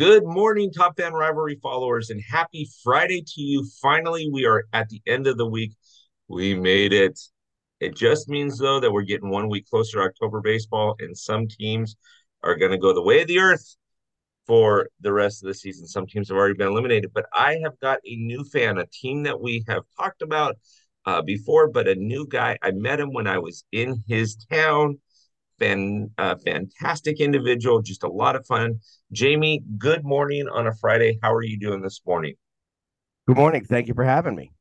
Good morning, Top Fan Rivalry followers, and happy Friday to you. Finally, we are at the end of the week. We made it. It just means, though, that we're getting one week closer to October baseball, and some teams are going to go the way of the earth for the rest of the season. Some teams have already been eliminated, but I have got a new fan, a team that we have talked about uh, before, but a new guy. I met him when I was in his town. Fan, uh, fantastic individual, just a lot of fun. Jamie, good morning on a Friday. How are you doing this morning? Good morning. Thank you for having me.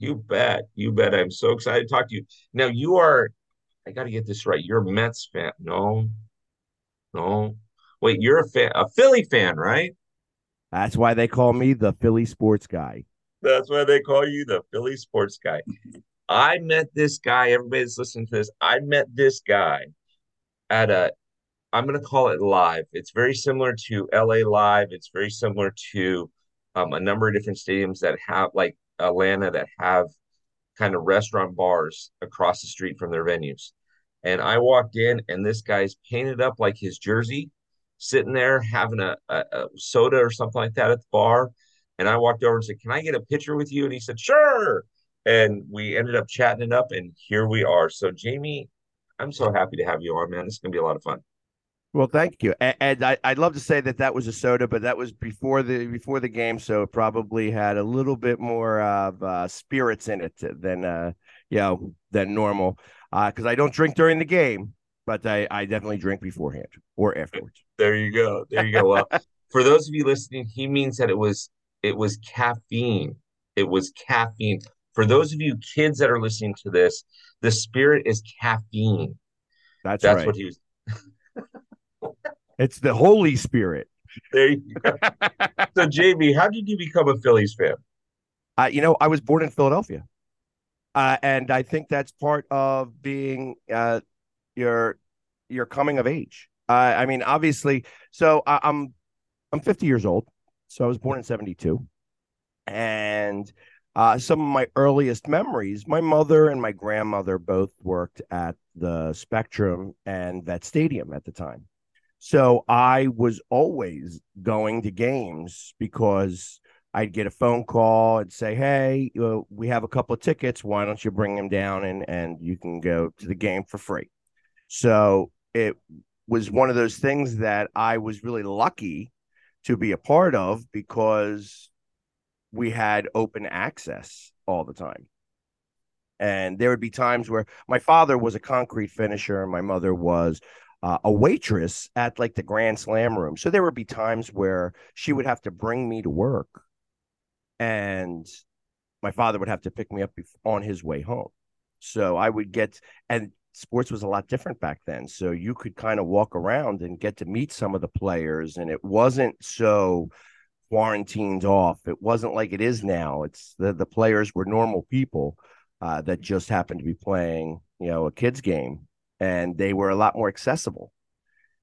You bet. You bet. I'm so excited to talk to you. Now, you are, I got to get this right. You're a Mets fan. No, no. Wait, you're a fan, a Philly fan, right? That's why they call me the Philly sports guy. That's why they call you the Philly sports guy. I met this guy. Everybody's listening to this. I met this guy at a I'm going to call it live. It's very similar to LA Live. It's very similar to um, a number of different stadiums that have, like Atlanta, that have kind of restaurant bars across the street from their venues. And I walked in, and this guy's painted up like his jersey, sitting there having a, a, a soda or something like that at the bar. And I walked over and said, Can I get a picture with you? And he said, Sure. And we ended up chatting it up, and here we are. So, Jamie, I'm so happy to have you on, man. Is going to be a lot of fun. Well, thank you. And, and I, would love to say that that was a soda, but that was before the before the game, so it probably had a little bit more of uh, spirits in it than uh, you know than normal. Because uh, I don't drink during the game, but I, I definitely drink beforehand or afterwards. There you go. There you go. Well, for those of you listening, he means that it was it was caffeine. It was caffeine. For those of you kids that are listening to this, the spirit is caffeine. That's, That's right. what he was. it's the Holy Spirit. There you go. so, Jamie, how did you become a Phillies fan? Uh, you know, I was born in Philadelphia. Uh, and I think that's part of being uh, your your coming of age. Uh, I mean, obviously, so I, I'm I'm 50 years old, so I was born in 72, and uh, some of my earliest memories, my mother and my grandmother both worked at the Spectrum and Vet Stadium at the time. So I was always going to games because I'd get a phone call and say, "Hey, we have a couple of tickets. Why don't you bring them down and and you can go to the game for free?" So it was one of those things that I was really lucky to be a part of because we had open access all the time. And there would be times where my father was a concrete finisher and my mother was uh, a waitress at like the Grand Slam room. So there would be times where she would have to bring me to work and my father would have to pick me up on his way home. So I would get, and sports was a lot different back then. So you could kind of walk around and get to meet some of the players, and it wasn't so quarantined off. It wasn't like it is now. It's the the players were normal people uh, that just happened to be playing, you know, a kids game, and they were a lot more accessible.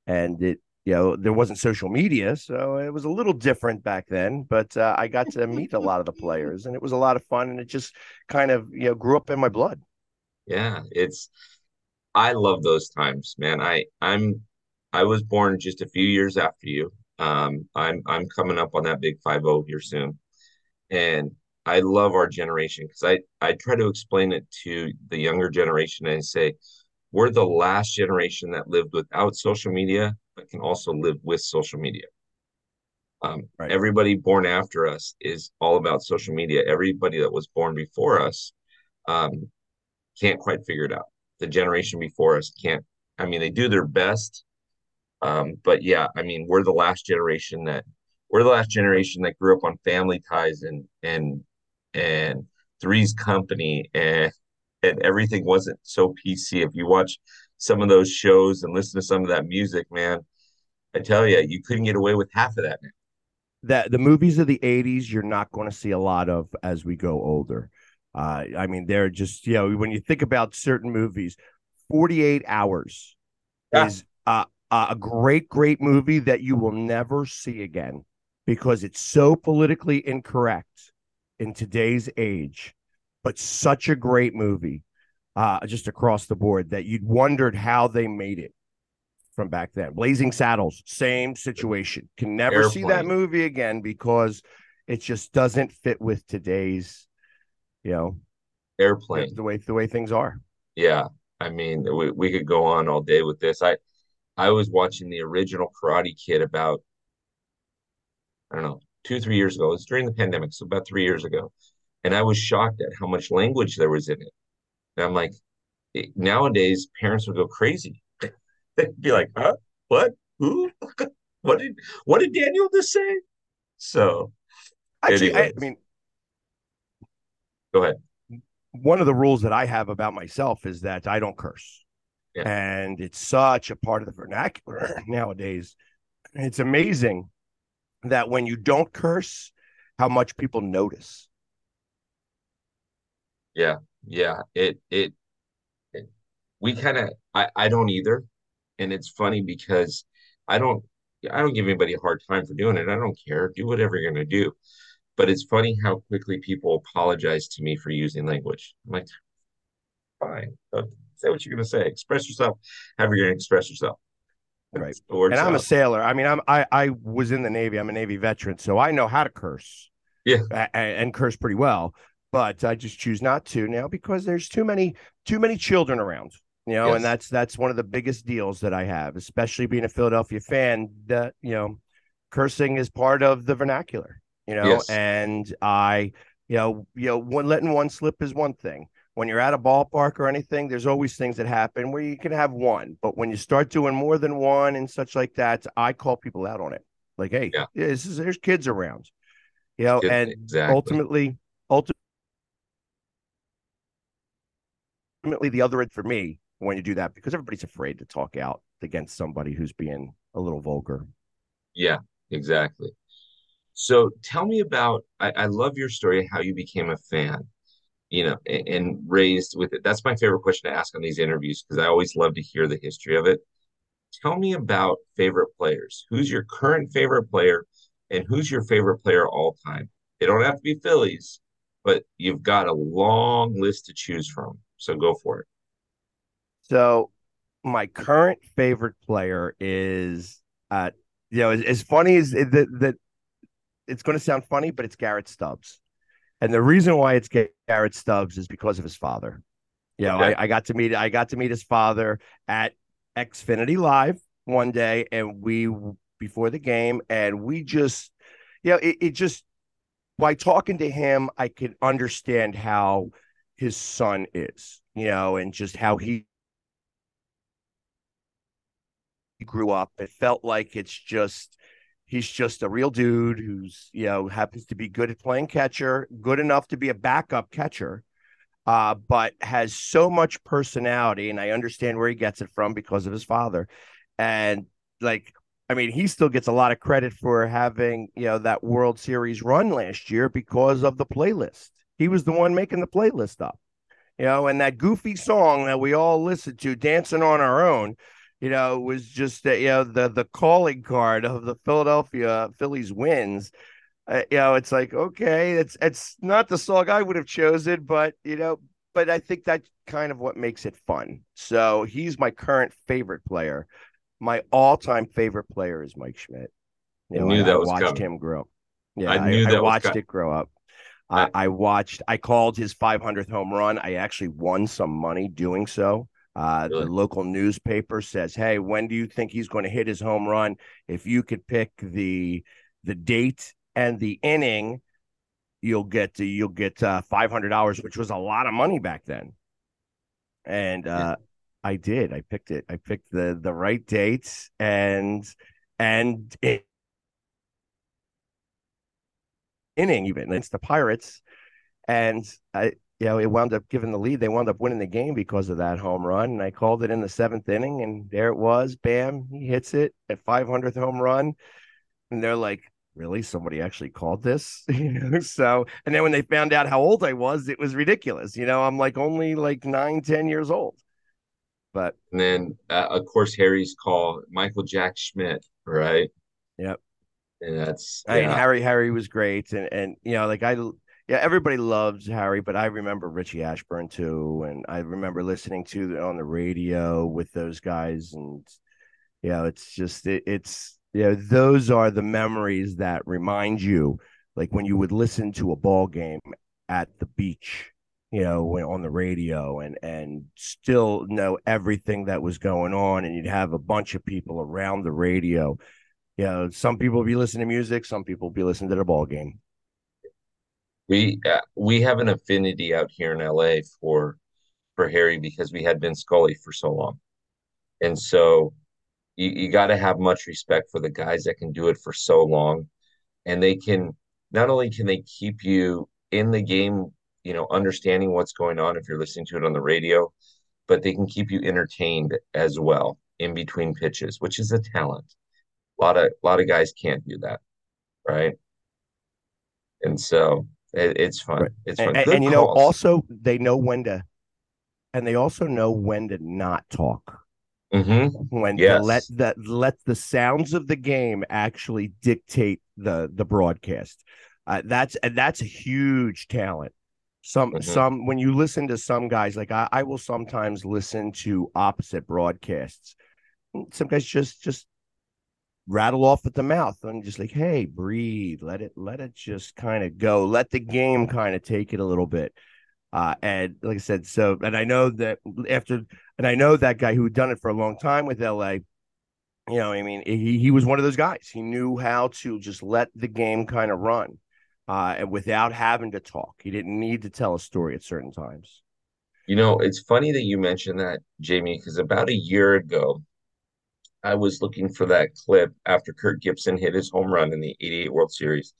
And it, you know, there wasn't social media, so it was a little different back then. But uh, I got to meet a lot of the players, and it was a lot of fun, and it just kind of you know grew up in my blood. Yeah, it's. I love those times, man. I I'm I was born just a few years after you, um, I'm I'm coming up on that big five zero here soon, and I love our generation because I I try to explain it to the younger generation and say we're the last generation that lived without social media but can also live with social media. Um, right. Everybody born after us is all about social media. Everybody that was born before us um, can't quite figure it out. The generation before us can't. I mean, they do their best, um, but yeah, I mean, we're the last generation that we're the last generation that grew up on family ties and and and Three's Company and and everything wasn't so PC. If you watch some of those shows and listen to some of that music, man, I tell you, you couldn't get away with half of that. Man. That the movies of the '80s, you're not going to see a lot of as we go older. Uh, I mean, they're just you know when you think about certain movies, 48 hours yeah. is uh, uh, a great, great movie that you will never see again because it's so politically incorrect in today's age, but such a great movie uh, just across the board that you'd wondered how they made it from back then. Blazing Saddles, same situation. Can never Airplane. see that movie again because it just doesn't fit with today's, you know, airplane the way the way things are. Yeah, I mean, we we could go on all day with this. I I was watching the original Karate Kid about I don't know two three years ago. It was during the pandemic, so about three years ago, and I was shocked at how much language there was in it. And I'm like, nowadays parents would go crazy. They'd be like, "Huh? What? Who? what did what did Daniel just say?" So, actually, I, I mean, go ahead. One of the rules that I have about myself is that I don't curse. Yeah. And it's such a part of the vernacular nowadays. It's amazing that when you don't curse, how much people notice. Yeah, yeah. It it, it we kind of I I don't either, and it's funny because I don't I don't give anybody a hard time for doing it. I don't care. Do whatever you're gonna do. But it's funny how quickly people apologize to me for using language. I'm like, fine, say what you're gonna say. Express yourself. You're gonna express yourself. Right. And I'm a sailor. I mean, I'm I I was in the Navy. I'm a Navy veteran, so I know how to curse. Yeah. And, and curse pretty well but I just choose not to now because there's too many too many children around. You know, yes. and that's that's one of the biggest deals that I have, especially being a Philadelphia fan. That you know, cursing is part of the vernacular. You know, yes. and I, you know, you know, one letting one slip is one thing. When you're at a ballpark or anything, there's always things that happen where you can have one, but when you start doing more than one and such like that, I call people out on it. Like, hey, yeah. this is, there's kids around, you know, and exactly. ultimately, ultimately ultimately the other end for me when you do that because everybody's afraid to talk out against somebody who's being a little vulgar. Yeah, exactly. So tell me about I, I love your story, how you became a fan, you know, and, raised with it. That's my favorite question to ask on these interviews because I always love to hear the history of it. Tell me about favorite players. Who's your current favorite player and who's your favorite player all time? They don't have to be Phillies, but you've got a long list to choose from. So go for it. So my current favorite player is uh you know as, as funny as that that it's going to sound funny but it's Garrett Stubbs. And the reason why it's Garrett Stubbs is because of his father. You know, okay. I, I got to meet I got to meet his father at Xfinity Live one day and we before the game and we just you know it, it just by talking to him I could understand how his son is, you know, and just how he grew up. It felt like it's just he's just a real dude who's you know happens to be good at playing catcher, good enough to be a backup catcher, uh, but has so much personality, and I understand where he gets it from because of his father, and like. I mean, he still gets a lot of credit for having, you know, that World Series run last year because of the playlist. He was the one making the playlist up, you know, and that goofy song that we all listened to, "Dancing on Our Own," you know, was just uh, you know the the calling card of the Philadelphia Phillies wins. Uh, you know, it's like okay, it's it's not the song I would have chosen, but you know, but I think that's kind of what makes it fun. So he's my current favorite player. My all-time favorite player is Mike Schmidt. You know, I knew that I watched coming. him grow. Yeah, I knew I, that I watched it grow up. I, I, watched, I called his 500th home run. I actually won some money doing so. Uh, really? The local newspaper says, "Hey, when do you think he's going to hit his home run? If you could pick the the date and the inning, you'll get you'll get uh, five hundred dollars, which was a lot of money back then." And uh, yeah. I did. I picked it. I picked the the right dates and and it, inning even against the Pirates, and I you know, it wound up giving the lead. They wound up winning the game because of that home run. And I called it in the seventh inning, and there it was. Bam, he hits it at 500th home run. And they're like, really? Somebody actually called this? you know, so, and then when they found out how old I was, it was ridiculous. You know, I'm like only like nine, ten years old. But, and then, uh, of course, Harry's call, Michael Jack Schmidt, right? Yep. And that's, yeah. Mean, Harry, Harry was great. And, and, you know, like I, yeah, everybody loves Harry, but I remember Richie Ashburn too, and I remember listening to on the radio with those guys, and You know, it's just it, it's you know those are the memories that remind you, like when you would listen to a ball game at the beach, you know, on the radio, and and still know everything that was going on, and you'd have a bunch of people around the radio. You know, some people be listening to music, some people be listening to the ball game. We uh, we have an affinity out here in LA for for Harry because we had Vin Scully for so long, and so you, you got to have much respect for the guys that can do it for so long, and they can not only can they keep you in the game, you know, understanding what's going on if you're listening to it on the radio, but they can keep you entertained as well in between pitches, which is a talent. A lot of a lot of guys can't do that, right? And so it, it's fun. Right. It's fun. And, and you know, also they know when to, and they also know when to not talk. Mm-hmm. When yes. to let the let the sounds of the game actually dictate the the broadcast. Uh, that's and that's a huge talent. Some mm-hmm. some when you listen to some guys, like I, I will sometimes listen to opposite broadcasts. Some guys just just rattle off at the mouth and just like, hey, breathe, let it let it just kind of go, let the game kind of take it a little bit. Uh, and like I said, so and I know that after and I know that guy who had done it for a long time with LA. You know, I mean, he he was one of those guys. He knew how to just let the game kind of run, uh, and without having to talk. He didn't need to tell a story at certain times. You know, it's funny that you mentioned that, Jamie, because about a year ago, I was looking for that clip after Kirk Gibson hit his home run in the 88 World Series.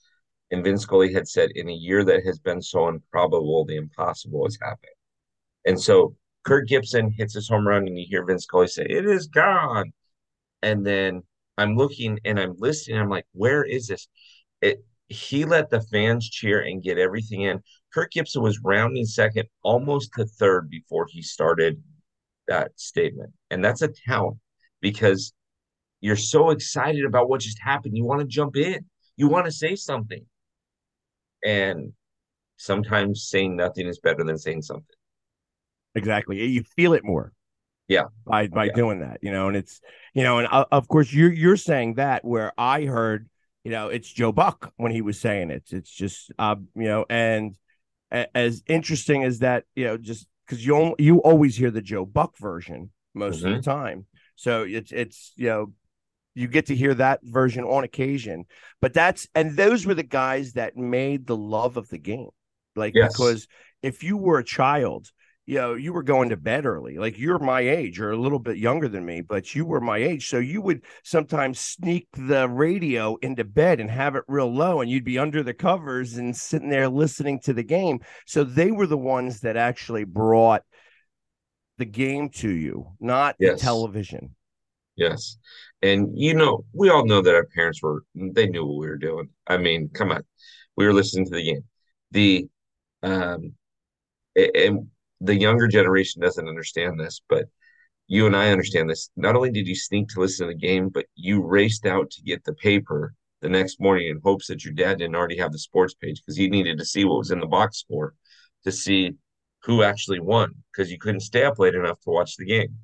And Vin Scully had said, in a year that has been so improbable, the impossible has happened. And so Kirk Gibson hits his home run, and you hear Vin Scully say, It is gone. And then I'm looking and I'm listening. I'm like, Where is this? It, he let the fans cheer and get everything in. Kirk Gibson was rounding second almost to third before he started that statement. And that's a talent because you're so excited about what just happened. You want to jump in, you want to say something. And sometimes saying nothing is better than saying something. Exactly. You feel it more. Yeah. By by yeah. doing that, you know, and it's you know, and uh, of course you're you're saying that where I heard, you know, it's Joe Buck when he was saying it. It's just uh, you know, and as interesting as that, you know, just because you only, you always hear the Joe Buck version most mm-hmm. of the mm-hmm. time. So it's it's you know you get to hear that version on occasion, but that's and those were the guys that made the love of the game. Like yes. because if you were a child, you know, you were going to bed early. Like you're my age or a little bit younger than me, but you were my age. So you would sometimes sneak the radio into bed and have it real low, and you'd be under the covers and sitting there listening to the game. So they were the ones that actually brought the game to you, not yes. the television. Yes. And you know, we all know that our parents were they knew what we were doing. I mean, come on. We were listening to the game. The um and the younger generation doesn't understand this, but you and I understand this. Not only did you sneak to listen to the game, but you raced out to get the paper the next morning in hopes that your dad didn't already have the sports page because he needed to see what was in the box score to see who actually won because you couldn't stay up late enough to watch the game.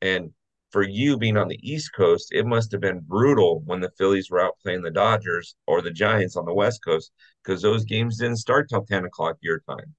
And for you being on the East Coast, it must have been brutal when the Phillies were out playing the Dodgers or the Giants on the West Coast because those games didn't start till 10 o'clock your time.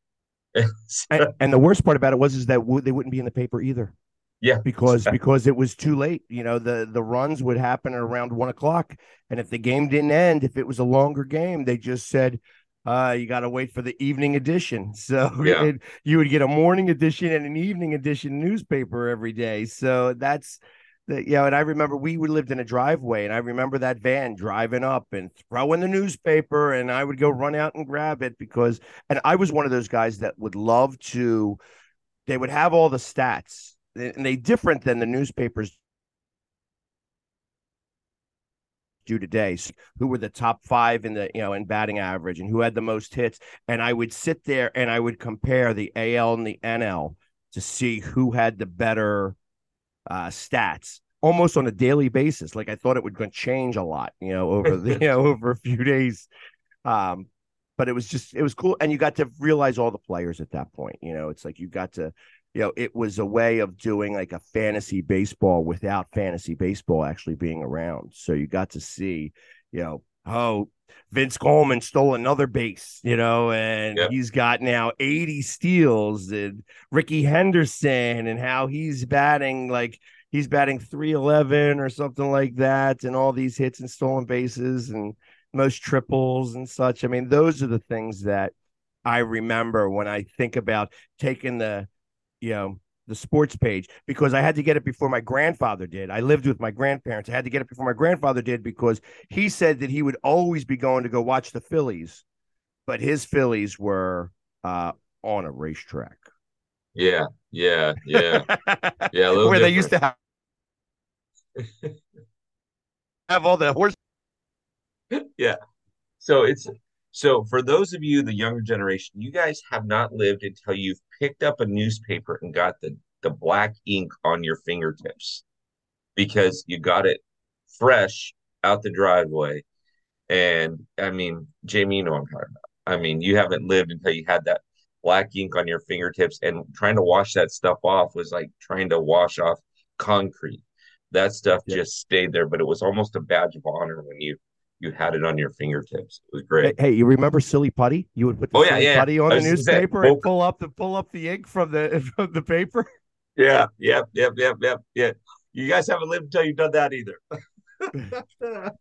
and, and, the worst part about it was is that w- they wouldn't be in the paper either. Yeah, because exactly. because it was too late. You know, the the runs would happen around one o'clock, and if the game didn't end, if it was a longer game, they just said, uh, you got to wait for the evening edition. So yeah. it, you would get a morning edition and an evening edition newspaper every day. So that's the, you know, and I remember we lived in a driveway and I remember that van driving up and throwing the newspaper and I would go run out and grab it because, and I was one of those guys that would love to, they would have all the stats and they different than the newspapers do today who were the top five in the you know in batting average and who had the most hits. And i would sit there and i would compare the al and the nl to see who had the better uh, stats almost on a daily basis. Like i thought it would change a lot you know over the you know over a few days. Um but it was just it was cool. And you got to realize all the players at that point you know it's like you got to you know, it was a way of doing like a fantasy baseball without fantasy baseball actually being around. So you got to see, you know, oh, Vince Coleman stole another base, you know, and yep. he's got now 80 steals and Rickey Henderson and how he's batting like he's batting 311 or something like that and all these hits and stolen bases and most triples and such. I mean, those are the things that I remember when I think about taking the, you know, the sports page because I had to get it before my grandfather did. I lived with my grandparents. I had to get it before my grandfather did because he said that he would always be going to go watch the Phillies, but his Phillies were uh, on a racetrack. Yeah, yeah, yeah, yeah. Where different. they used to have have all the horse. Yeah. So it's so for those of you, the younger generation, you guys have not lived until you've picked up a newspaper and got the, the black ink on your fingertips because you got it fresh out the driveway. And I mean, Jamie, you know I'm talking about. I mean, you haven't lived until you had that black ink on your fingertips and trying to wash that stuff off was like trying to wash off concrete. That stuff yeah. just stayed there, but it was almost a badge of honor when you you had it on your fingertips. It was great. Hey, you remember silly putty? You would put the oh, yeah, yeah. putty on the newspaper and pull up the pull up the ink from the from the paper. Yeah, yep, yep, yep, yep, yeah. You guys haven't lived until you've done that either.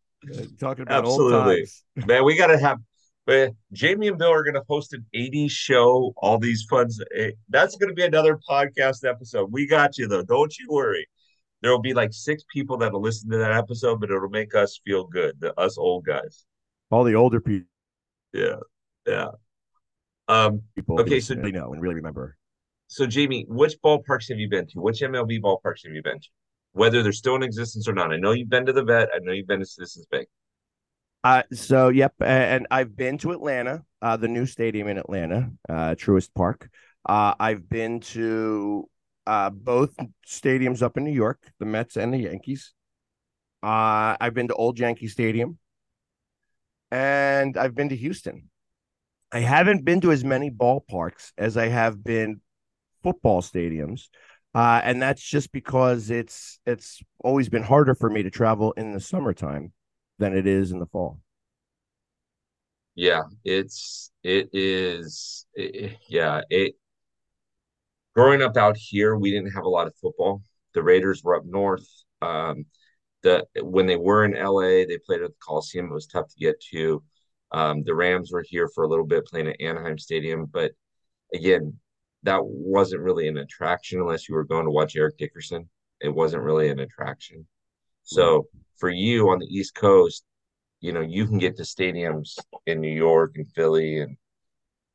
Talking about absolutely, man. We got to have. But Jamie and Bill are going to host an 80s show. All these funds. Eh, that's going to be another podcast episode. We got you though. Don't you worry there will be like six people that'll listen to that episode, but it'll make us feel good, the, us old guys. All the older people. Yeah, yeah. Um, people okay, so really know and really remember. So, Jamie, which ballparks have you been to? Which MLB ballparks have you been to? Whether they're still in existence or not. I know you've been to the vet. I know you've been to Citizens Bank. Uh, so yep, and I've been to Atlanta, uh, the new stadium in Atlanta, uh, Truist Park. Uh, I've been to uh, both stadiums up in New York, the Mets and the Yankees. Uh, I've been to Old Yankee Stadium, and I've been to Houston. I haven't been to as many ballparks as I have been football stadiums, uh, and that's just because it's it's always been harder for me to travel in the summertime than it is in the fall. Yeah, it's it is it, yeah it growing up out here, we didn't have a lot of football. The Raiders were up north. Um, the when they were in LA, they played at the Coliseum. It was tough to get to. Um, the Rams were here for a little bit, playing at Anaheim Stadium, but again, that wasn't really an attraction unless you were going to watch Eric Dickerson. It wasn't really an attraction. So for you on the East Coast, you know, you can get to stadiums in New York and Philly and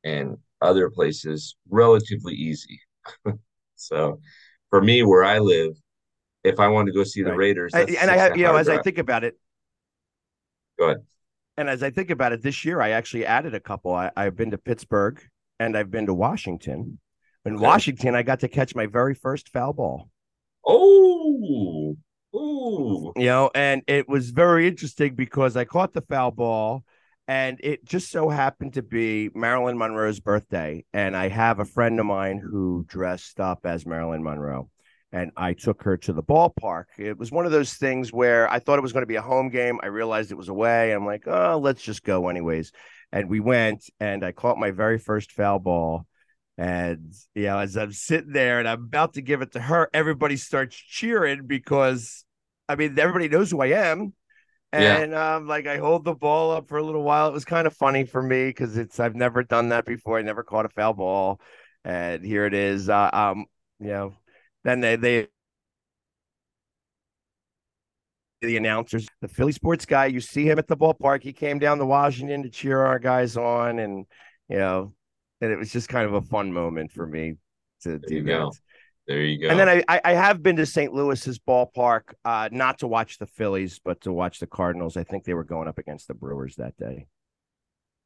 and other places relatively easy. so for me, where I live, if I want to go see the right. Raiders, and I have, you know, as drive. I think about it, go ahead. And as I think about it, this year I actually added a couple. I, have been to Pittsburgh and I've been to Washington. In okay. Washington, I got to catch my very first foul ball. Oh, ooh. You know, and it was very interesting because I caught the foul ball and it just so happened to be Marilyn Monroe's birthday. And I have a friend of mine who dressed up as Marilyn Monroe. And I took her to the ballpark. It was one of those things where I thought it was going to be a home game. I realized it was away. I'm like, oh, let's just go anyways. And we went, and I caught my very first foul ball. And you know, as I'm sitting there and I'm about to give it to her, everybody starts cheering because I mean, everybody knows who I am and yeah. um, like I hold the ball up for a little while. It was kind of funny for me because it's I've never done that before. I never caught a foul ball, and here it is. Uh, um, you know, then they they the announcers, the Philly sports guy. You see him at the ballpark. He came down to Washington to cheer our guys on, and you know, and it was just kind of a fun moment for me to there do that. There you go. And then I, I have been to St. Louis's ballpark, uh, not to watch the Phillies, but to watch the Cardinals. I think they were going up against the Brewers that day.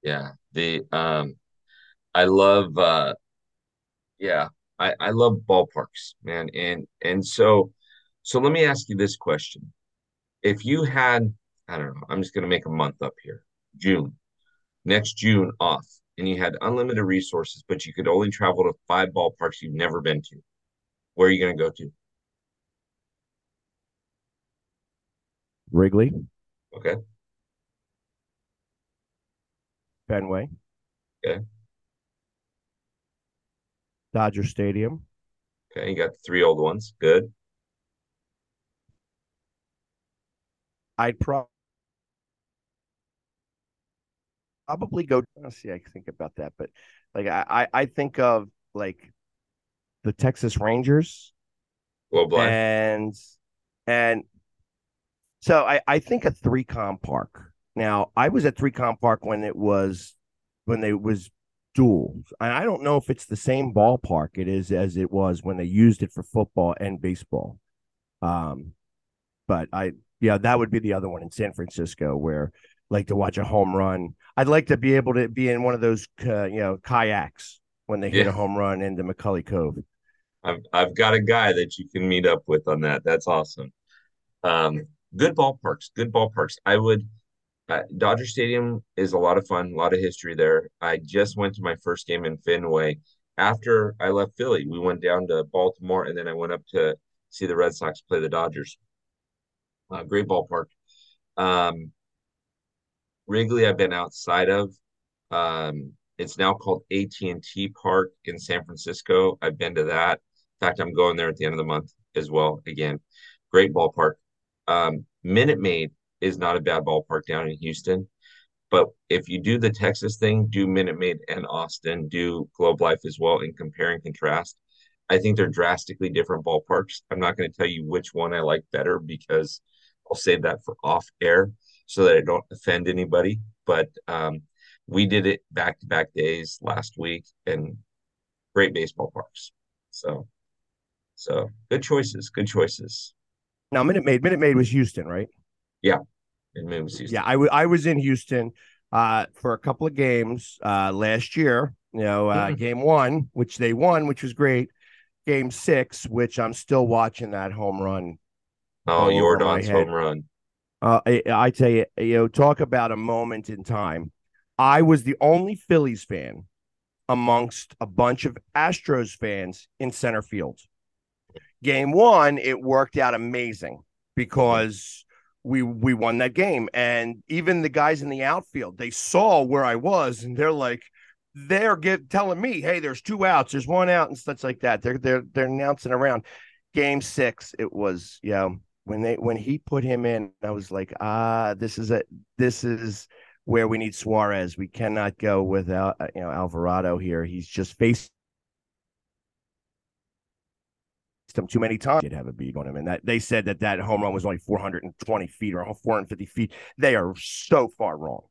Yeah. The um I love uh yeah, I, I love ballparks, man. And and so so let me ask you this question. If you had, I don't know, I'm just gonna make a month up here, June, next June off, and you had unlimited resources, but you could only travel to five ballparks you've never been to Where are you going to go to? Wrigley. Okay. Fenway. Okay. Dodger Stadium. Okay, you got three old ones. Good. I'd pro- probably go. Let's see. I think about that, but like I, I think of like the Texas Rangers. Globe Life. And and so I, I think a 3Com Park. Now I was at 3Com Park when it was when they was dual. And I don't know if it's the same ballpark it is as it was when they used it for football and baseball. Um, but I yeah, that would be the other one in San Francisco where like to watch a home run. I'd like to be able to be in one of those uh, you know kayaks when they hit yeah. a home run into McCovey Cove. I've I've got a guy that you can meet up with on that. That's awesome. Um, good ballparks, good ballparks. I would. Uh, Dodger Stadium is a lot of fun, a lot of history there. I just went to my first game in Fenway after I left Philly. We went down to Baltimore, and then I went up to see the Red Sox play the Dodgers. Uh, great ballpark. Um, Wrigley, I've been outside of. Um, it's now called AT&T Park in San Francisco. I've been to that. Fact, I'm going there at the end of the month as well. Again, great ballpark. Um, Minute Maid is not a bad ballpark down in Houston. But if you do the Texas thing, do Minute Maid and Austin, do Globe Life as well, and compare and contrast. I think they're drastically different ballparks. I'm not going to tell you which one I like better because I'll save that for off air so that I don't offend anybody. But um, we did it back to back days last week and great baseball parks. So, so good choices, good choices. Now, Minute Maid, Minute Maid was Houston, right? Yeah, Minute Maid was Houston. Yeah, I, w- I was in Houston uh, for a couple of games uh, last year. You know, uh, mm-hmm. game one, which they won, which was great. Game six, which I'm still watching that home run. Oh, Yordan's home run. Uh, I, I tell you, you know, talk about a moment in time. I was the only Phillies fan amongst a bunch of Astros fans in center field. Game one, it worked out amazing because we we won that game, and even the guys in the outfield they saw where I was, and they're like, they're get, telling me, "Hey, there's two outs, there's one out," and such like that. They're they're they're announcing around. Game six, it was you know when they when he put him in, I was like, ah, this is a this is where we need Suarez. We cannot go without uh, you know Alvarado here. He's just faced him too many times. Did have a beat on him, and that they said that that home run was only 420 feet or 450 feet. They are so far wrong.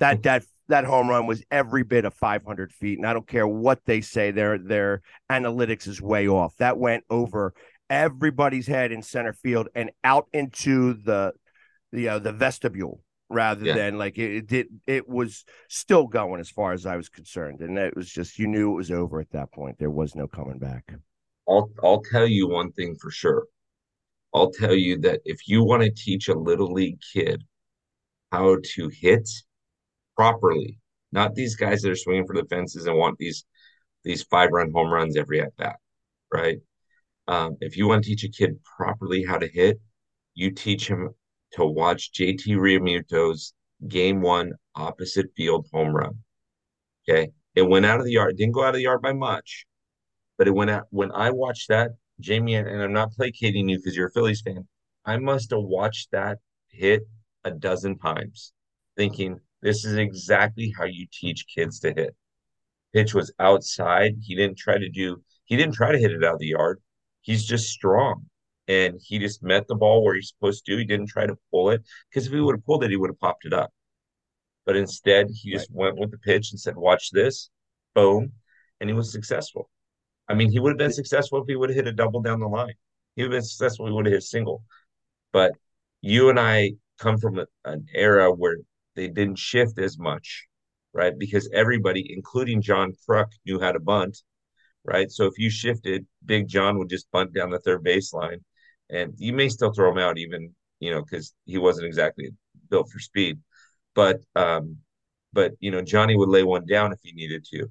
That that that home run was every bit of 500 feet, and I don't care what they say. Their their analytics is way off. That went over everybody's head in center field and out into the the uh, the vestibule rather yeah. than like it, it did it was still going as far as I was concerned and it was just you knew it was over at that point there was no coming back I'll I'll tell you one thing for sure I'll tell you that if you want to teach a little league kid how to hit properly not these guys that are swinging for the fences and want these these five run home runs every at bat right um, if you want to teach a kid properly how to hit you teach him to watch JT Realmuto's game one opposite field home run. Okay. It went out of the yard. didn't go out of the yard by much, but it went out. When I watched that, Jamie, and I'm not placating you because you're a Phillies fan, I must have watched that hit a dozen times thinking this is exactly how you teach kids to hit. Pitch was outside. He didn't try to do, he didn't try to hit it out of the yard. He's just strong and he just met the ball where he's supposed to. He didn't try to pull it because if he would have pulled it, he would have popped it up. But instead, he just went with the pitch and said, "Watch this, boom," and he was successful. I mean, he would have been successful if he would have hit a double down the line. He would have been successful. if He would have hit a single. But you and I come from a, an era where they didn't shift as much, right? Because everybody, including John Kruk, knew how to bunt, right? So if you shifted, Big John would just bunt down the third baseline and you may still throw him out even you know because he wasn't exactly built for speed but um but you know johnny would lay one down if he needed to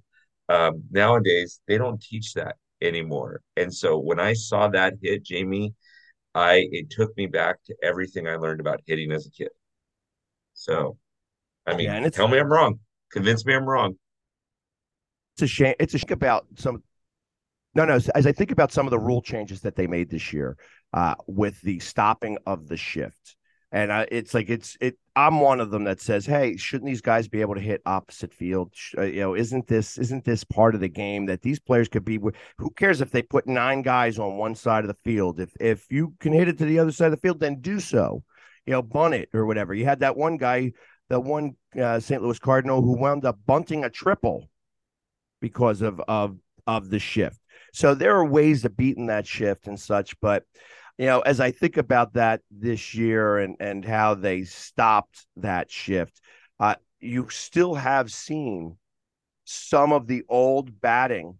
um nowadays they don't teach that anymore. And so when I saw that hit, Jamie, I it took me back to everything I learned about hitting as a kid. So, I mean, yeah, tell me I'm wrong. Convince me I'm wrong. It's a shame. It's a shame about some. No, no. As I think about some of the rule changes that they made this year, uh, with the stopping of the shift, and I, it's like it's it. I'm one of them that says, "Hey, shouldn't these guys be able to hit opposite field? Uh, you know, isn't this isn't this part of the game that these players could be? Who cares if they put nine guys on one side of the field? If if you can hit it to the other side of the field, then do so. You know, bunt it or whatever. You had that one guy, that one uh, St. Louis Cardinal who wound up bunting a triple because of of of the shift. So there are ways of beating that shift and such, but you know, as I think about that this year and and how they stopped that shift, uh, you still have seen some of the old batting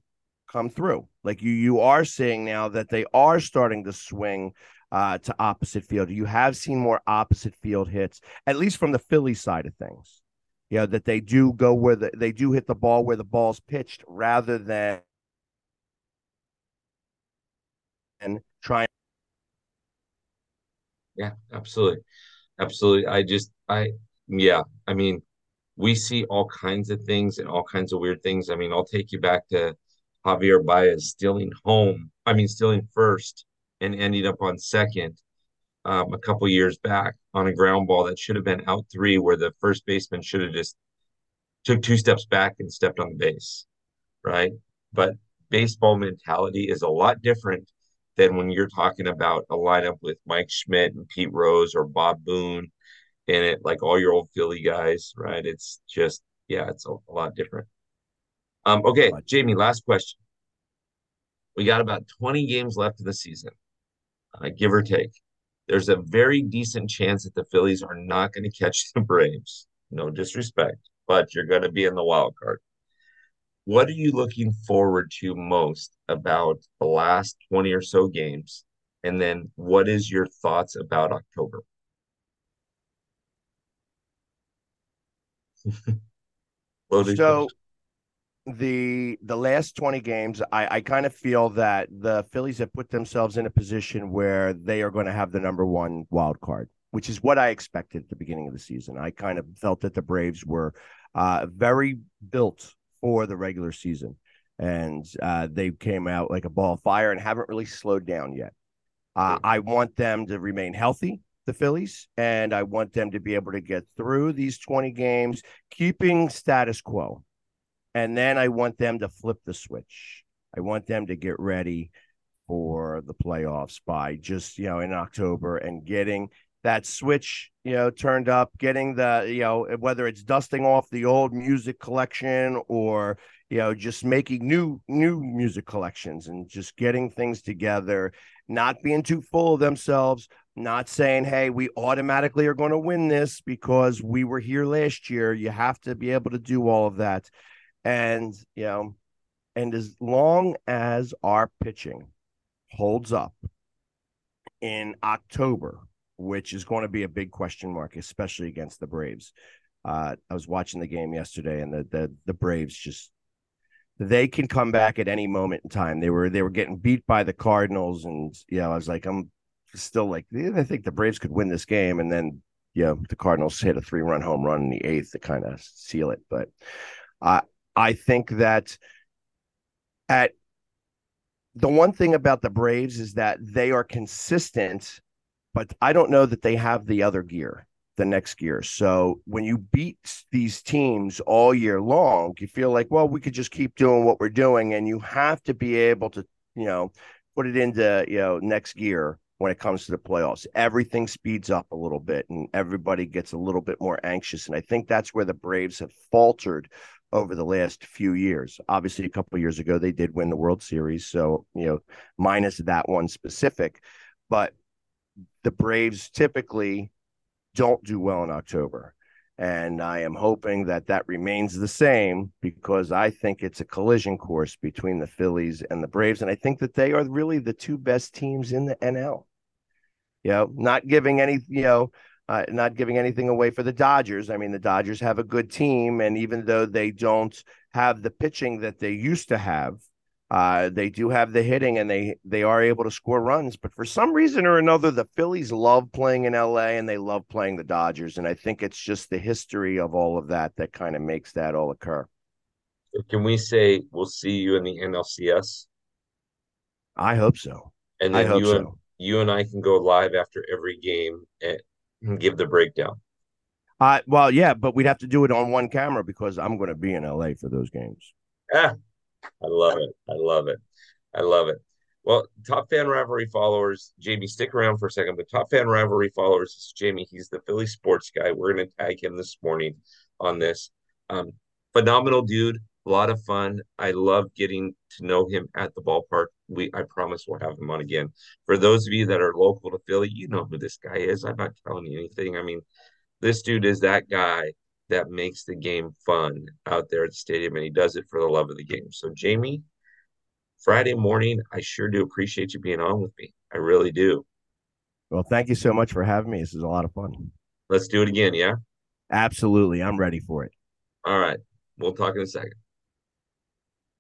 come through. Like you you are seeing now that they are starting to swing uh, to opposite field. You have seen more opposite field hits, at least from the Philly side of things. You know that they do go where the, they do hit the ball where the ball's pitched rather than and trying yeah, absolutely. Absolutely. I just, I, yeah, I mean, we see all kinds of things and all kinds of weird things. I mean, I'll take you back to Javier Baez stealing home, I mean, stealing first and ending up on second um, a couple years back on a ground ball that should have been out three, where the first baseman should have just took two steps back and stepped on the base, right? But baseball mentality is a lot different than when you're talking about a lineup with Mike Schmidt and Pete Rose or Bob Boone in it, like all your old Philly guys, right? It's just, yeah, it's a, a lot different. Um, okay, Jamie, last question. We got about 20 games left in the season, uh, give or take. There's a very decent chance that the Phillies are not going to catch the Braves. No disrespect, but you're going to be in the wild card what are you looking forward to most about the last 20 or so games? And then what is your thoughts about October? so the the last 20 games, I, I kind of feel that the Phillies have put themselves in a position where they are going to have the number one wild card, which is what I expected at the beginning of the season. I kind of felt that the Braves were uh, very built for the regular season. And uh, they came out like a ball of fire and haven't really slowed down yet. Uh, I want them to remain healthy, the Phillies, and I want them to be able to get through these 20 games, keeping status quo. And then I want them to flip the switch. I want them to get ready for the playoffs by just, you know, in October and getting that switch, you know, turned up, getting the, you know, whether it's dusting off the old music collection or, you know, just making new new music collections and just getting things together, not being too full of themselves, not saying, "Hey, we automatically are going to win this because we were here last year." You have to be able to do all of that. And, you know, and as long as our pitching holds up in October, which is going to be a big question mark, especially against the Braves. Uh, I was watching the game yesterday, and the the the Braves just they can come back at any moment in time. They were they were getting beat by the Cardinals, and you know I was like I'm still like I think the Braves could win this game, and then you know the Cardinals hit a three run home run in the eighth to kind of seal it. But I I think that at the one thing about the Braves is that they are consistent but I don't know that they have the other gear, the next gear. So when you beat these teams all year long, you feel like, well, we could just keep doing what we're doing. And you have to be able to, you know, put it into, you know, next gear when it comes to the playoffs. Everything speeds up a little bit and everybody gets a little bit more anxious. And I think that's where the Braves have faltered over the last few years. Obviously, a couple years ago, they did win the World Series. So, you know, minus that one specific. But the Braves typically don't do well in October. And I am hoping that that remains the same because I think it's a collision course between the Phillies and the Braves. And I think that they are really the two best teams in the NL. You know, not giving any, you know, uh, not giving anything away for the Dodgers. I mean, the Dodgers have a good team. And even though they don't have the pitching that they used to have, Uh, they do have the hitting and they they are able to score runs, but for some reason or another, the Phillies love playing in LA and they love playing the Dodgers. And I think it's just the history of all of that that kind of makes that all occur. Can we say we'll see you in the NLCS? I hope so. And then you so. and you and I can go live after every game and give the breakdown. Uh, well, yeah, but we'd have to do it on one camera because I'm going to be in LA for those games. Ah, I love it. I love it. I love it. Well, top fan rivalry followers, Jamie, stick around for a second. But top fan rivalry followers, is Jamie, he's the Philly sports guy. We're going to tag him this morning on this. Um, phenomenal dude, a lot of fun. I love getting to know him at the ballpark. We, I promise, we'll have him on again. For those of you that are local to Philly, you know who this guy is. I'm not telling you anything. I mean, this dude is that guy that makes the game fun out there at the stadium, and he does it for the love of the game. So, Jamie, Friday morning, I sure do appreciate you being on with me. I really do. Well, thank you so much for having me. This is a lot of fun. Let's do it again, yeah? Absolutely. I'm ready for it. All right. We'll talk in a second.